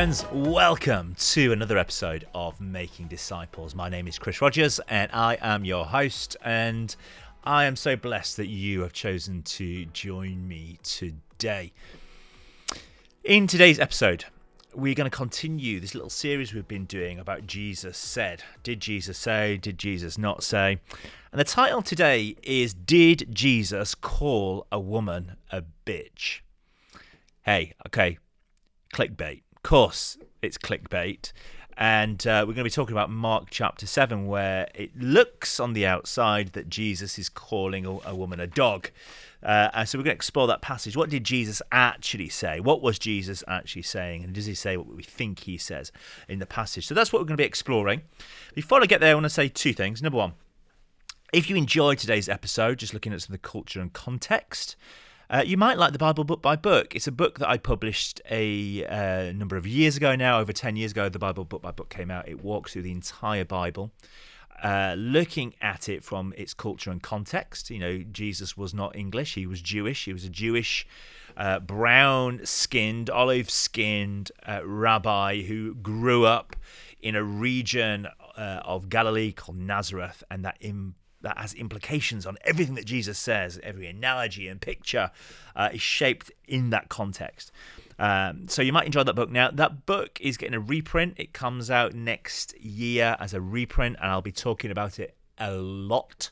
friends. Welcome to another episode of Making Disciples. My name is Chris Rogers, and I am your host. And I am so blessed that you have chosen to join me today. In today's episode, we're going to continue this little series we've been doing about Jesus said. Did Jesus say? Did Jesus not say? And the title today is Did Jesus Call a Woman a Bitch? Hey, okay, clickbait. Course, it's clickbait. And uh, we're going to be talking about Mark chapter 7, where it looks on the outside that Jesus is calling a, a woman a dog. Uh, and so we're going to explore that passage. What did Jesus actually say? What was Jesus actually saying? And does he say what we think he says in the passage? So that's what we're going to be exploring. Before I get there, I want to say two things. Number one, if you enjoyed today's episode, just looking at some of the culture and context, uh, you might like the Bible Book by Book. It's a book that I published a uh, number of years ago now, over 10 years ago. The Bible Book by Book came out. It walks through the entire Bible. Uh, looking at it from its culture and context. You know, Jesus was not English, he was Jewish. He was a Jewish, uh, brown skinned, olive skinned uh, rabbi who grew up in a region uh, of Galilee called Nazareth, and that in that has implications on everything that Jesus says. Every analogy and picture uh, is shaped in that context. Um, so you might enjoy that book. Now, that book is getting a reprint. It comes out next year as a reprint, and I'll be talking about it a lot.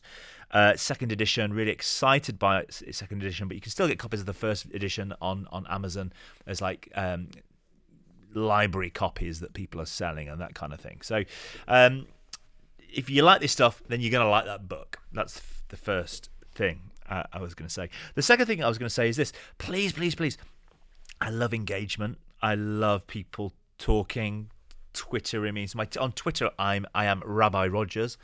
Uh, second edition, really excited by its second edition, but you can still get copies of the first edition on on Amazon. There's like um, library copies that people are selling and that kind of thing. So um, if you like this stuff, then you're going to like that book. That's the first thing uh, I was going to say. The second thing I was going to say is this please, please, please. I love engagement. I love people talking, twittering me. So my, on Twitter, I'm I am Rabbi Rogers.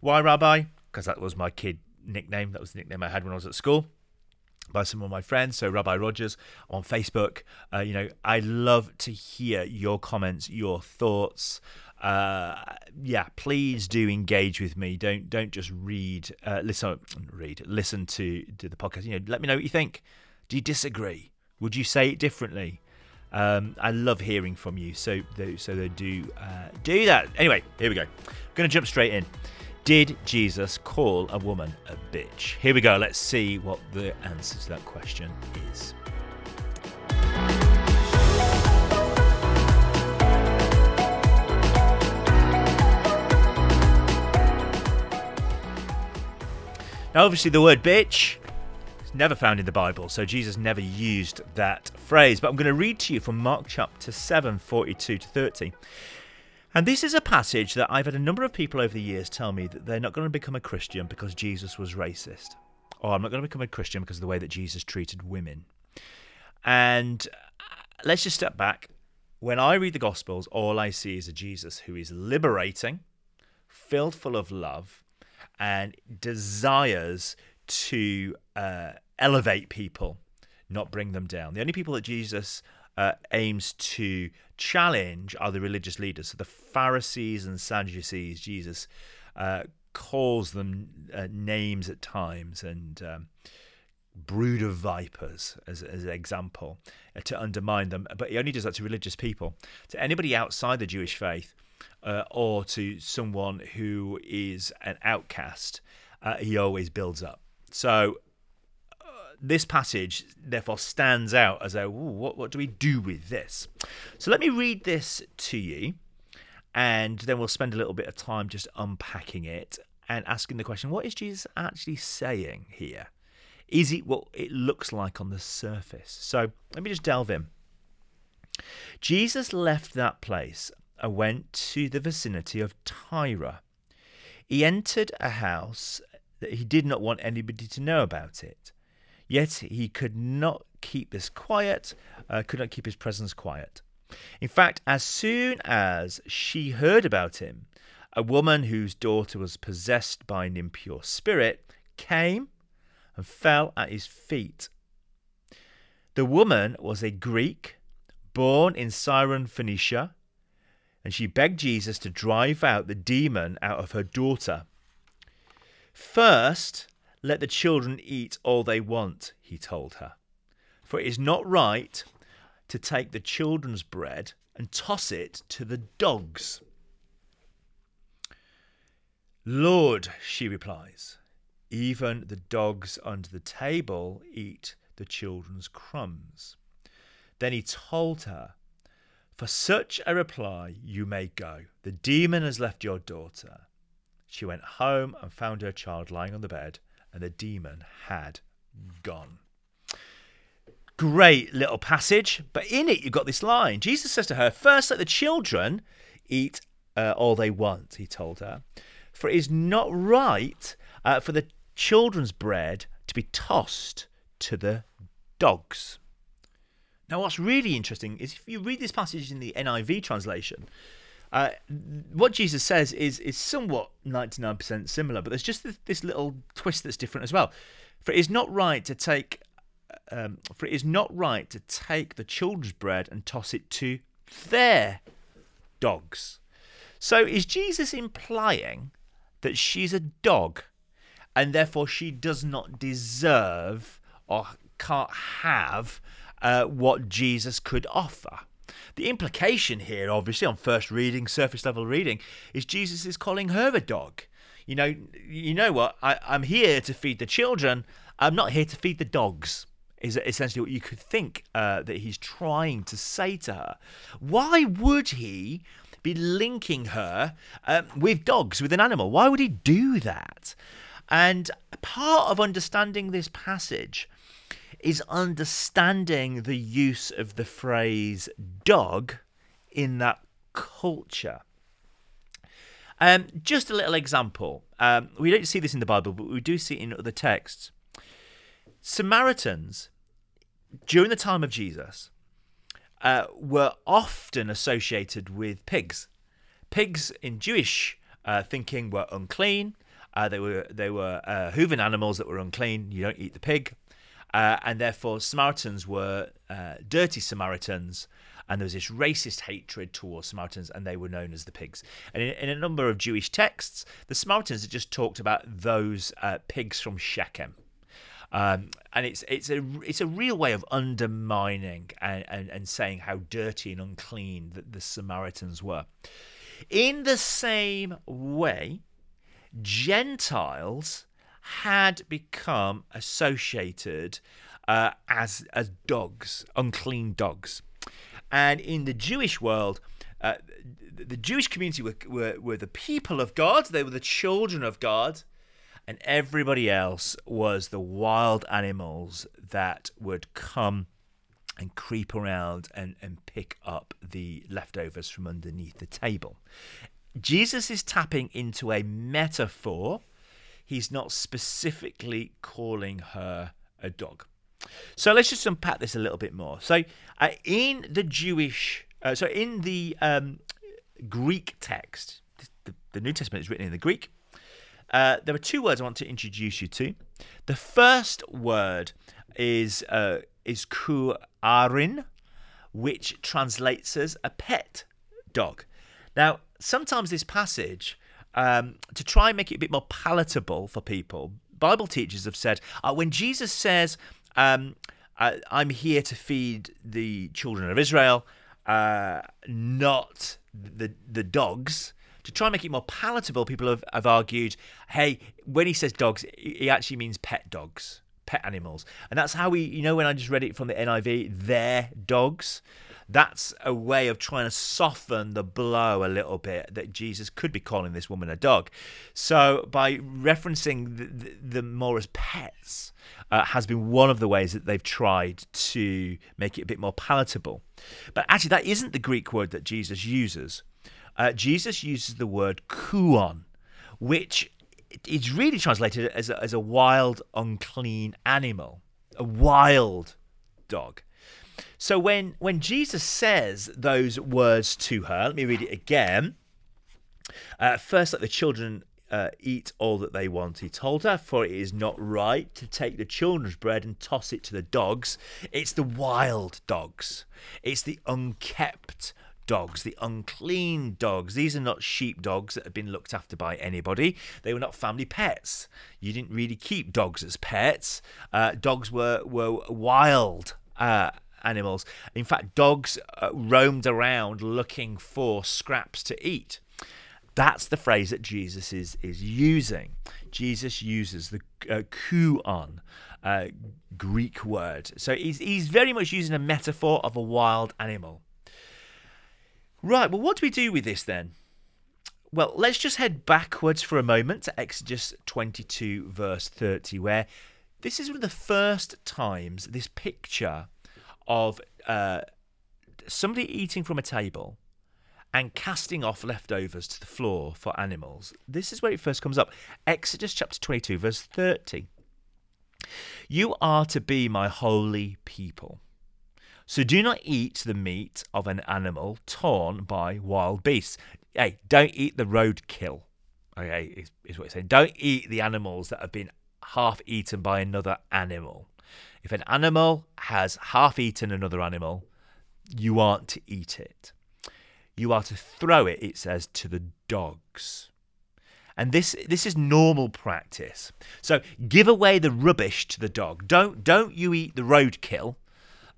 Why Rabbi? Because that was my kid nickname. That was the nickname I had when I was at school by some of my friends. So Rabbi Rogers on Facebook. Uh, you know, I love to hear your comments, your thoughts uh, yeah, please do engage with me. Don't don't just read, uh, listen, read, listen to to the podcast. You know, let me know what you think. Do you disagree? Would you say it differently? Um, I love hearing from you. So so they do uh, do that. Anyway, here we go. Going to jump straight in. Did Jesus call a woman a bitch? Here we go. Let's see what the answer to that question is. Obviously, the word bitch is never found in the Bible, so Jesus never used that phrase. But I'm going to read to you from Mark chapter 7, 42 to 30. And this is a passage that I've had a number of people over the years tell me that they're not going to become a Christian because Jesus was racist. Or I'm not going to become a Christian because of the way that Jesus treated women. And uh, let's just step back. When I read the Gospels, all I see is a Jesus who is liberating, filled full of love, and desires to uh, elevate people, not bring them down. The only people that Jesus uh, aims to challenge are the religious leaders. So the Pharisees and Sadducees, Jesus uh, calls them uh, names at times and um, brood of vipers as, as an example uh, to undermine them. But he only does that to religious people. To anybody outside the Jewish faith, uh, or to someone who is an outcast, uh, he always builds up. So uh, this passage therefore stands out as a what, what do we do with this? So let me read this to you, and then we'll spend a little bit of time just unpacking it and asking the question: What is Jesus actually saying here? Is it what it looks like on the surface? So let me just delve in. Jesus left that place went to the vicinity of Tyre. He entered a house that he did not want anybody to know about it. Yet he could not keep this quiet, uh, could not keep his presence quiet. In fact, as soon as she heard about him, a woman whose daughter was possessed by an impure spirit came and fell at his feet. The woman was a Greek, born in Syrian, Phoenicia, and she begged Jesus to drive out the demon out of her daughter. First, let the children eat all they want, he told her. For it is not right to take the children's bread and toss it to the dogs. Lord, she replies, even the dogs under the table eat the children's crumbs. Then he told her, For such a reply you may go. The demon has left your daughter. She went home and found her child lying on the bed, and the demon had gone. Great little passage, but in it you've got this line. Jesus says to her, First let the children eat uh, all they want, he told her. For it is not right uh, for the children's bread to be tossed to the dogs. Now, what's really interesting is if you read this passage in the NIV translation, uh, what Jesus says is is somewhat 99% similar, but there's just this, this, little twist that's different as well. For it is not right to take, um, for it is not right to take the children's bread and toss it to their dogs. So is Jesus implying that she's a dog, and therefore she does not deserve or can't have uh, what Jesus could offer. The implication here, obviously, on first reading, surface level reading, is Jesus is calling her a dog. You know, you know what? I, I'm here to feed the children. I'm not here to feed the dogs. Is essentially what you could think uh, that he's trying to say to her. Why would he be linking her um, with dogs, with an animal? Why would he do that? And part of understanding this passage is understanding the use of the phrase dog in that culture. Um, just a little example. Um, we don't see this in the Bible, but we do see it in other texts. Samaritans, during the time of Jesus, uh, were often associated with pigs. Pigs in Jewish uh, thinking were unclean. Uh, they were they were uh, hooven animals that were unclean. You don't eat the pig. Uh, and therefore, Samaritans were uh, dirty Samaritans, and there was this racist hatred towards Samaritans, and they were known as the pigs. And in, in a number of Jewish texts, the Samaritans are just talked about those uh, pigs from Shechem. Um, and it's it's a it's a real way of undermining and, and, and saying how dirty and unclean the, the Samaritans were. In the same way, Gentiles had become associated uh, as as dogs, unclean dogs, and in the Jewish world. Uh, the Jewish community were, were, were the people of God, they were the children of God, and everybody else was the wild animals that would come and creep around and, and pick up the leftovers from underneath the table. Jesus is tapping into a metaphor he's not specifically calling her a dog. So let's just unpack this a little bit more. So uh, in the Jewish, uh, so in the um, Greek text, the, the, New Testament is written in the Greek. Uh, there are two words I want to introduce you to. The first word is uh, is kuarin, which translates as a pet dog. Now, sometimes this passage um, to try and make it a bit more palatable for people, Bible teachers have said uh, when Jesus says, um, I, am here to feed the children of Israel, uh, not the the dogs. To try and make it more palatable, people have, have argued, hey, when he says dogs, he actually means pet dogs, pet animals. And that's how we, you know, when I just read it from the NIV, their dogs that's a way of trying to soften the blow a little bit that Jesus could be calling this woman a dog. So by referencing the, the, more as pets, uh, has been one of the ways that they've tried to make it a bit more palatable. But actually, that isn't the Greek word that Jesus uses. Uh, Jesus uses the word kuon, which is really translated as a, as a wild, unclean animal, a wild dog. So when when Jesus says those words to her, let me read it again. Uh, first, let the children uh, eat all that they want, he told her, for it is not right to take the children's bread and toss it to the dogs. It's the wild dogs, it's the unkept dogs, the unclean dogs. These are not sheep dogs that have been looked after by anybody. They were not family pets. You didn't really keep dogs as pets. Uh, dogs were were wild. Uh, animals. In fact, dogs uh, roamed around looking for scraps to eat. That's the phrase that Jesus is, is using. Jesus uses the uh, kuon, uh, Greek word. So he's, he's very much using a metaphor of a wild animal. Right, well, what do we do with this then? Well, let's just head backwards for a moment to Exodus 22, verse 30, where this is one of the first times this picture of uh, somebody eating from a table and casting off leftovers to the floor for animals. This is where it first comes up. Exodus chapter 22, verse 30. You are to be my holy people. So do not eat the meat of an animal torn by wild beasts. Hey, don't eat the roadkill. Okay, is, is what it's saying. Don't eat the animals that have been half eaten by another animal. If an animal has half eaten another animal, you aren't to eat it. You are to throw it, it says, to the dogs. And this this is normal practice. So give away the rubbish to the dog. Don't don't you eat the roadkill.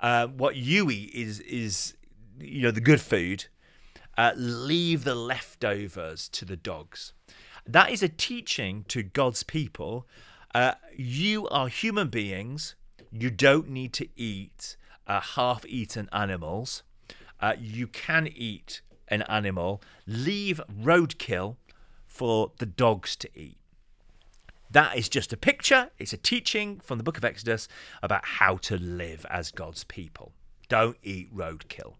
Uh, what you eat is is you know the good food. Uh, leave the leftovers to the dogs. That is a teaching to God's people. Uh, you are human beings. You don't need to eat uh, half-eaten animals. Uh, you can eat an animal. Leave roadkill for the dogs to eat. That is just a picture, it's a teaching from the book of Exodus about how to live as God's people. Don't eat roadkill.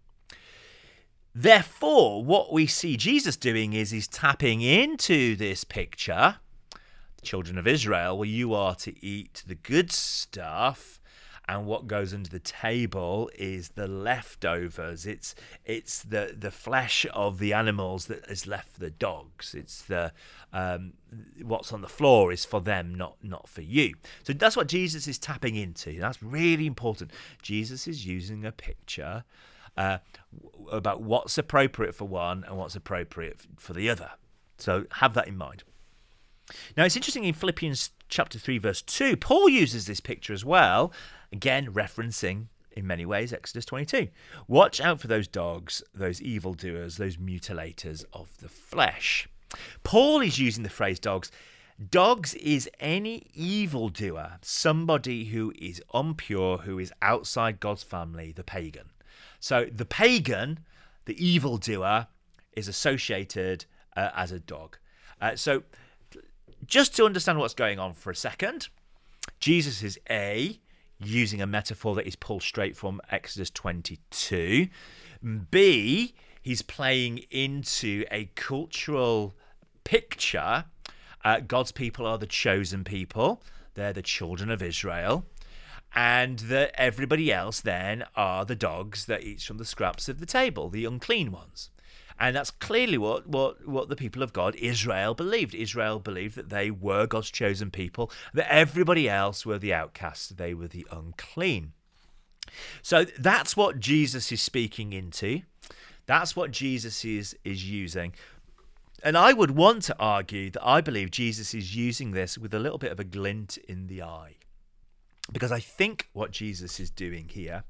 Therefore, what we see Jesus doing is he's tapping into this picture, the children of Israel, where you are to eat the good stuff and what goes under the table is the leftovers. It's it's the the flesh of the animals that is left for the dogs. It's the um, what's on the floor is for them, not not for you. So that's what Jesus is tapping into. That's really important. Jesus is using a picture uh, about what's appropriate for one and what's appropriate for the other. So have that in mind. Now it's interesting in Philippians chapter 3 verse 2 Paul uses this picture as well Again, referencing in many ways Exodus 22. Watch out for those dogs, those evildoers, those mutilators of the flesh. Paul is using the phrase dogs. Dogs is any evildoer, somebody who is impure, who is outside God's family, the pagan. So the pagan, the evildoer, is associated uh, as a dog. Uh, so just to understand what's going on for a second, Jesus is A, using a metaphor that is pulled straight from Exodus 22. B, he's playing into a cultural picture. Uh, God's people are the chosen people, they're the children of Israel. And that everybody else then are the dogs that eat from the scraps of the table, the unclean ones. And that's clearly what, what, what the people of God, Israel, believed. Israel believed that they were God's chosen people, that everybody else were the outcasts, they were the unclean. So that's what Jesus is speaking into. That's what Jesus is, is using. And I would want to argue that I believe Jesus is using this with a little bit of a glint in the eye. Because I think what Jesus is doing here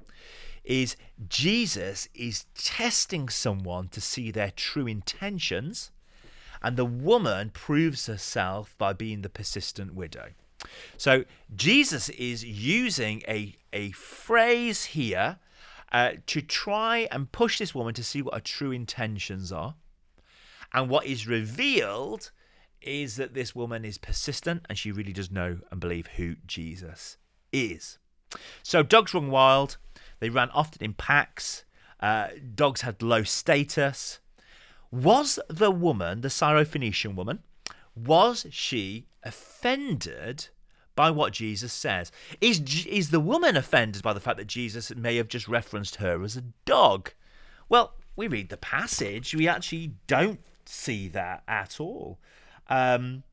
is Jesus is testing someone to see their true intentions, and the woman proves herself by being the persistent widow. So Jesus is using a, a phrase here uh, to try and push this woman to see what her true intentions are. And what is revealed is that this woman is persistent and she really does know and believe who Jesus is. So dogs run wild. They ran often in packs. Uh, dogs had low status. Was the woman, the Syrophoenician woman, was she offended by what Jesus says? Is, is the woman offended by the fact that Jesus may have just referenced her as a dog? Well, we read the passage, we actually don't see that at all. Um,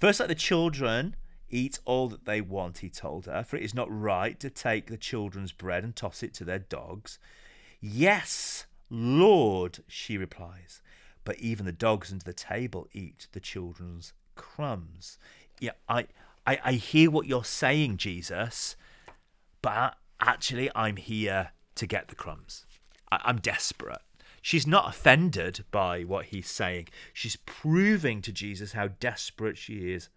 first, like the children Eat all that they want, he told her, for it is not right to take the children's bread and toss it to their dogs. Yes, Lord, she replies, but even the dogs under the table eat the children's crumbs. Yeah, I, I, I hear what you're saying, Jesus, but actually, I'm here to get the crumbs. I- I'm desperate. She's not offended by what he's saying. She's proving to Jesus how desperate she is.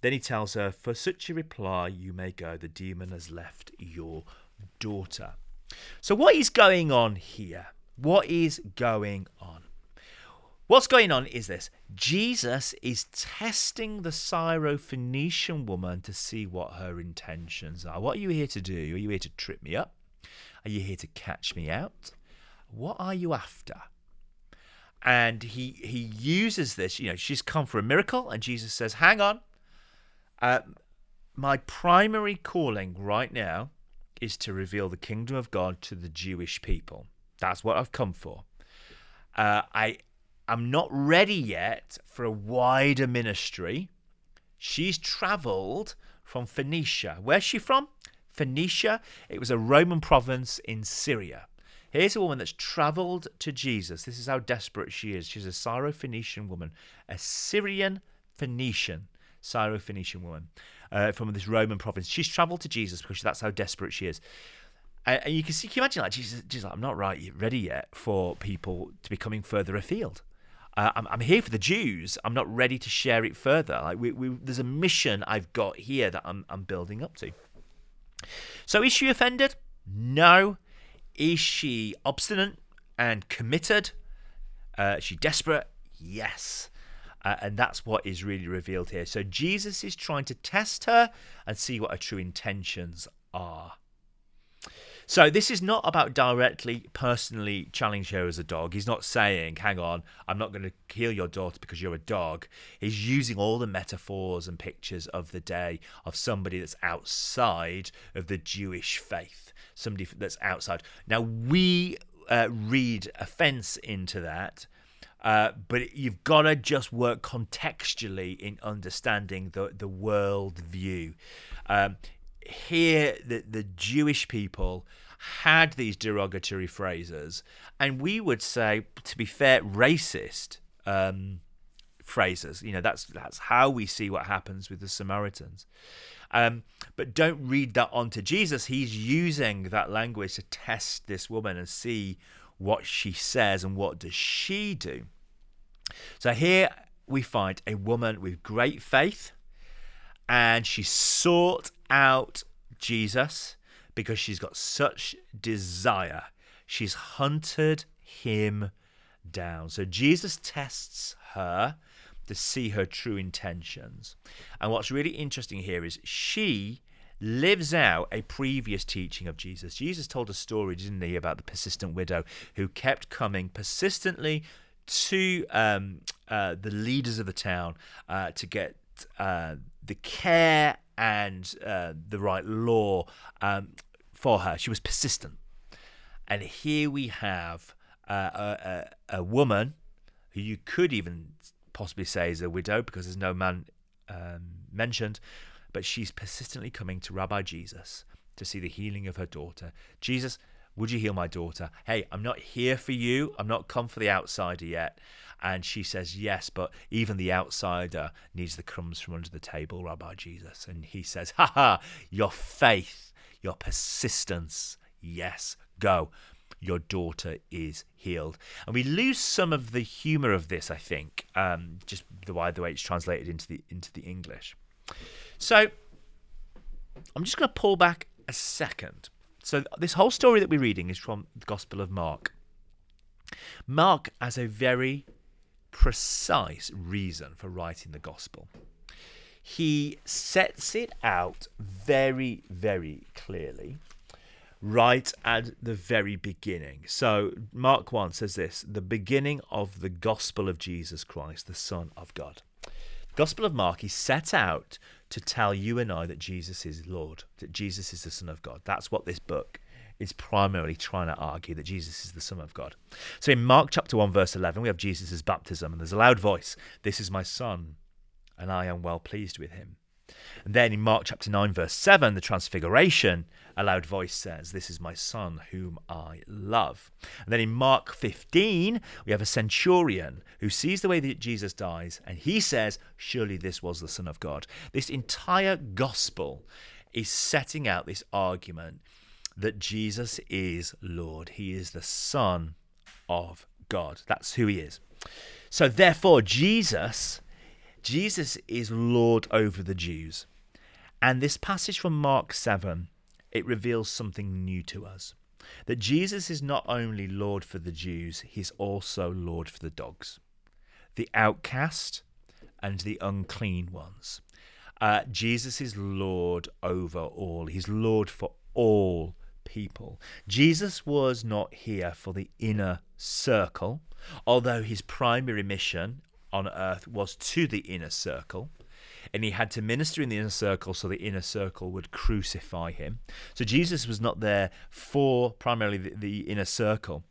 Then he tells her, For such a reply you may go. The demon has left your daughter. So, what is going on here? What is going on? What's going on is this Jesus is testing the Syrophoenician woman to see what her intentions are. What are you here to do? Are you here to trip me up? Are you here to catch me out? What are you after? And he he uses this, you know, she's come for a miracle, and Jesus says, Hang on. Uh, my primary calling right now is to reveal the kingdom of God to the Jewish people. That's what I've come for. Uh, I am not ready yet for a wider ministry. She's traveled from Phoenicia. Where's she from? Phoenicia. It was a Roman province in Syria. Here's a woman that's traveled to Jesus. This is how desperate she is. She's a Syro-Phoenician woman, a Syrian Phoenician, Syro-Phoenician woman uh, from this Roman province. She's traveled to Jesus because that's how desperate she is. And, and you can see, can you imagine like Jesus? Jesus, I'm not right ready yet for people to be coming further afield. Uh, I'm, I'm, here for the Jews. I'm not ready to share it further. Like we, we, there's a mission I've got here that I'm, I'm building up to. So is she offended? No. Is she obstinate and committed? Uh, is she desperate? Yes. Uh, and that's what is really revealed here. So Jesus is trying to test her and see what her true intentions are. So this is not about directly, personally challenge her as a dog. He's not saying, "Hang on, I'm not going to kill your daughter because you're a dog." He's using all the metaphors and pictures of the day of somebody that's outside of the Jewish faith, somebody that's outside. Now we uh, read offence into that. Uh, but you've got to just work contextually in understanding the the world view. Um, here the, the Jewish people had these derogatory phrases, and we would say, to be fair, racist um, phrases. You know, that's that's how we see what happens with the Samaritans. Um, but don't read that onto Jesus. He's using that language to test this woman and see what she says and what does she do. So here we find a woman with great faith, and she sought out Jesus because she's got such desire. She's hunted him down. So Jesus tests her to see her true intentions. And what's really interesting here is she lives out a previous teaching of Jesus. Jesus told a story, didn't he, about the persistent widow who kept coming persistently to um, uh, the leaders of the town uh, to get uh, the care and uh, the right law um, for her. She was persistent. And here we have uh, a, a, a, woman who you could even possibly say is a widow because there's no man um, mentioned, but she's persistently coming to Rabbi Jesus to see the healing of her daughter. Jesus, would you heal my daughter? Hey, I'm not here for you. I'm not come for the outsider yet. And she says, Yes, but even the outsider needs the crumbs from under the table, Rabbi Jesus. And he says, Ha ha, your faith, your persistence. Yes, go. Your daughter is healed. And we lose some of the humor of this, I think, um, just the way, the way it's translated into the into the English. So I'm just going to pull back a second. So this whole story that we're reading is from the Gospel of Mark. Mark has a very precise reason for writing the gospel. He sets it out very, very clearly right at the very beginning. So, Mark 1 says this the beginning of the gospel of Jesus Christ, the Son of God. The Gospel of Mark is set out to tell you and I that Jesus is Lord, that Jesus is the Son of God. That's what this book is primarily trying to argue that Jesus is the Son of God. So in Mark chapter 1, verse 11, we have Jesus' baptism, and there's a loud voice This is my Son, and I am well pleased with him. And then in Mark chapter 9, verse 7, the Transfiguration, a loud voice says, This is my Son whom I love. And then in Mark 15, we have a centurion who sees the way that Jesus dies, and he says, Surely this was the Son of God. This entire gospel is setting out this argument that Jesus is Lord. He is the Son of God. That's who he is. So therefore, Jesus, Jesus is Lord over the Jews. And this passage from Mark 7, it reveals something new to us. That Jesus is not only Lord for the Jews, he's also Lord for the dogs, the outcast, and the unclean ones. Uh, Jesus is Lord over all. He's Lord for all people. Jesus was not here for the inner circle, although his primary mission on earth was to the inner circle. And he had to minister in the inner circle so the inner circle would crucify him. So Jesus was not there for primarily the, the inner circle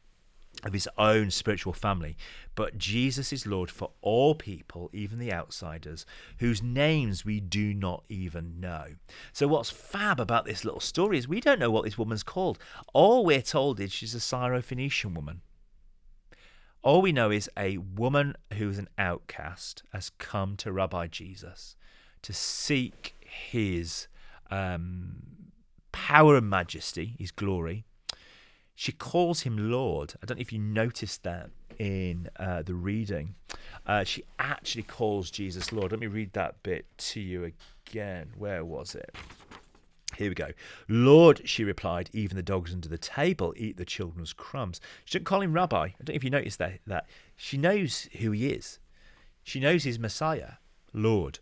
of his own spiritual family. But Jesus is Lord for all people, even the outsiders, whose names we do not even know. So, what's fab about this little story is we don't know what this woman's called. All we're told is she's a Syrophoenician woman. All we know is a woman who's an outcast has come to Rabbi Jesus to seek his um, power and majesty, his glory, she calls him Lord. I don't know if you noticed that in uh, the reading. Uh, she actually calls Jesus Lord. Let me read that bit to you again. Where was it? Here we go. Lord, she replied, even the dogs under the table eat the children's crumbs. She didn't call him Rabbi. I don't know if you noticed that. that. She knows who he is. She knows he's Messiah, Lord.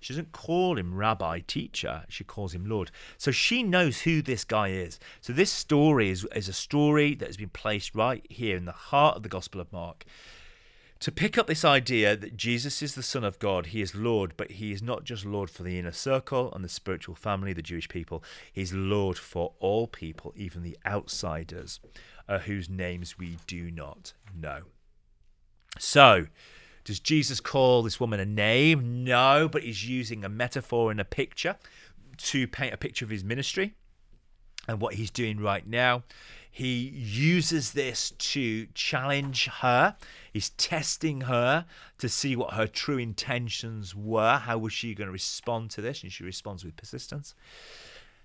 She doesn't call him rabbi, teacher. She calls him Lord. So she knows who this guy is. So this story is, is a story that has been placed right here in the heart of the Gospel of Mark to pick up this idea that Jesus is the Son of God, He is Lord, but He is not just Lord for the inner circle and the spiritual family, the Jewish people. He's Lord for all people, even the outsiders, uh, whose names we do not know. So, does Jesus call this woman a name? No, but he's using a metaphor and a picture to paint a picture of his ministry and what he's doing right now. He uses this to challenge her. He's testing her to see what her true intentions were. How was she going to respond to this? And she responds with persistence.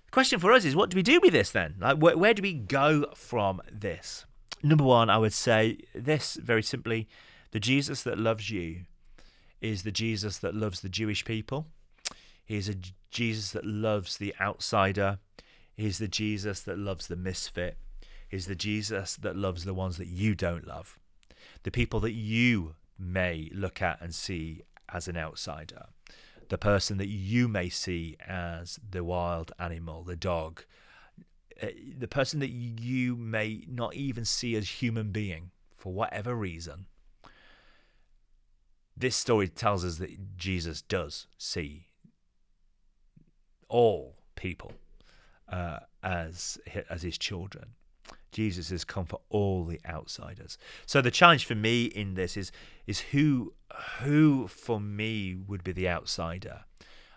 The question for us is what do we do with this then? Like, where, do we go from this? Number one, I would say this very simply the Jesus that loves you is the Jesus that loves the Jewish people. He is a Jesus that loves the outsider. He's the Jesus that loves the misfit. He's the Jesus that loves the ones that you don't love. The people that you may look at and see as an outsider. The person that you may see as the wild animal, the dog. Uh, the person that you may not even see as human being for whatever reason this story tells us that Jesus does see all people uh, as as his children. Jesus has come for all the outsiders. So the challenge for me in this is is who who for me would be the outsider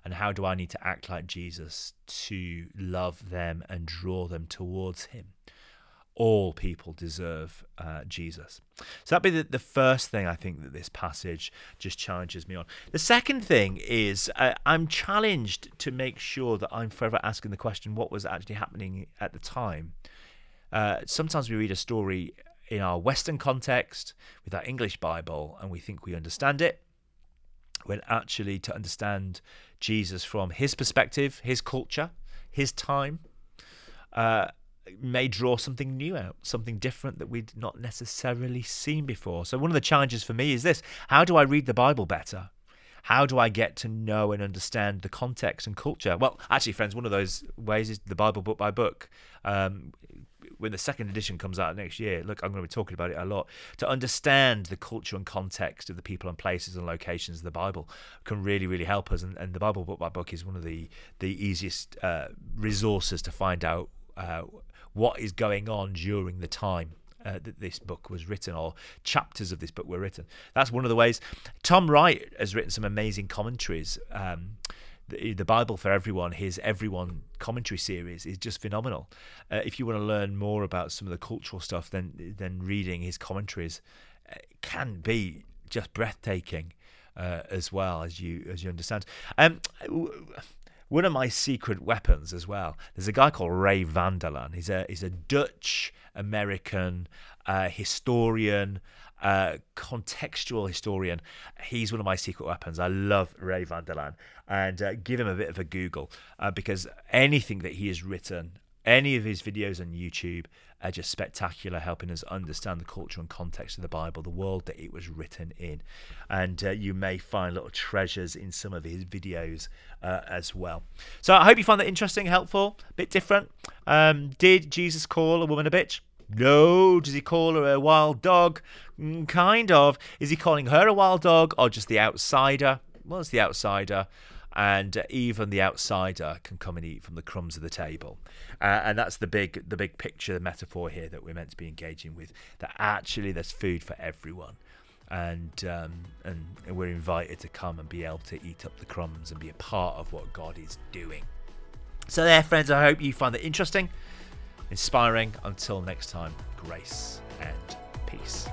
and how do I need to act like Jesus to love them and draw them towards him? all people deserve uh, Jesus. So that'd be the, the, first thing I think that this passage just challenges me on. The second thing is uh, I'm challenged to make sure that I'm forever asking the question what was actually happening at the time. Uh, sometimes we read a story in our Western context with our English Bible and we think we understand it. When actually, to understand Jesus from his perspective, his culture, his time, uh, may draw something new out, something different that we'd not necessarily seen before. So, one of the challenges for me is this how do I read the Bible better? How do I get to know and understand the context and culture? Well, actually, friends, one of those ways is the Bible book by book. Um, when the second edition comes out next year, look, I'm going to be talking about it a lot. To understand the culture and context of the people and places and locations of the Bible can really, really help us. And, and the Bible book by book is one of the the easiest uh, resources to find out uh, what is going on during the time uh, that this book was written or chapters of this book were written. That's one of the ways. Tom Wright has written some amazing commentaries. Um, the, the, Bible for Everyone, his Everyone commentary series is just phenomenal. Uh, if you want to learn more about some of the cultural stuff, then then reading his commentaries uh, can be just breathtaking uh, as well as you as you understand. Um, one of my secret weapons as well. There's a guy called Ray Vander Laan. He's a he's a Dutch American uh, historian, contextual historian. He's one of my secret weapons. I love Ray Vander Laan, and uh, give him a bit of a Google uh, because anything that he has written, any of his videos on YouTube are just spectacular, helping us understand the culture and context of the Bible, the world that it was written in. And uh, you may find little treasures in some of his videos uh, as well. So I hope you find that interesting, helpful, a bit different. Um, did Jesus call a woman a bitch? No. Does he call her a wild dog? Mm, kind of. Is he calling her a wild dog or just the outsider? Well, it's the outsider and uh, even the outsider can come and eat from the crumbs of the table. Uh, and that's the big, the big picture, the metaphor here that we're meant to be engaging with. That actually there's food for everyone, and um, and we're invited to come and be able to eat up the crumbs and be a part of what God is doing. So there, friends, I hope you find that interesting, inspiring. Until next time, grace and peace.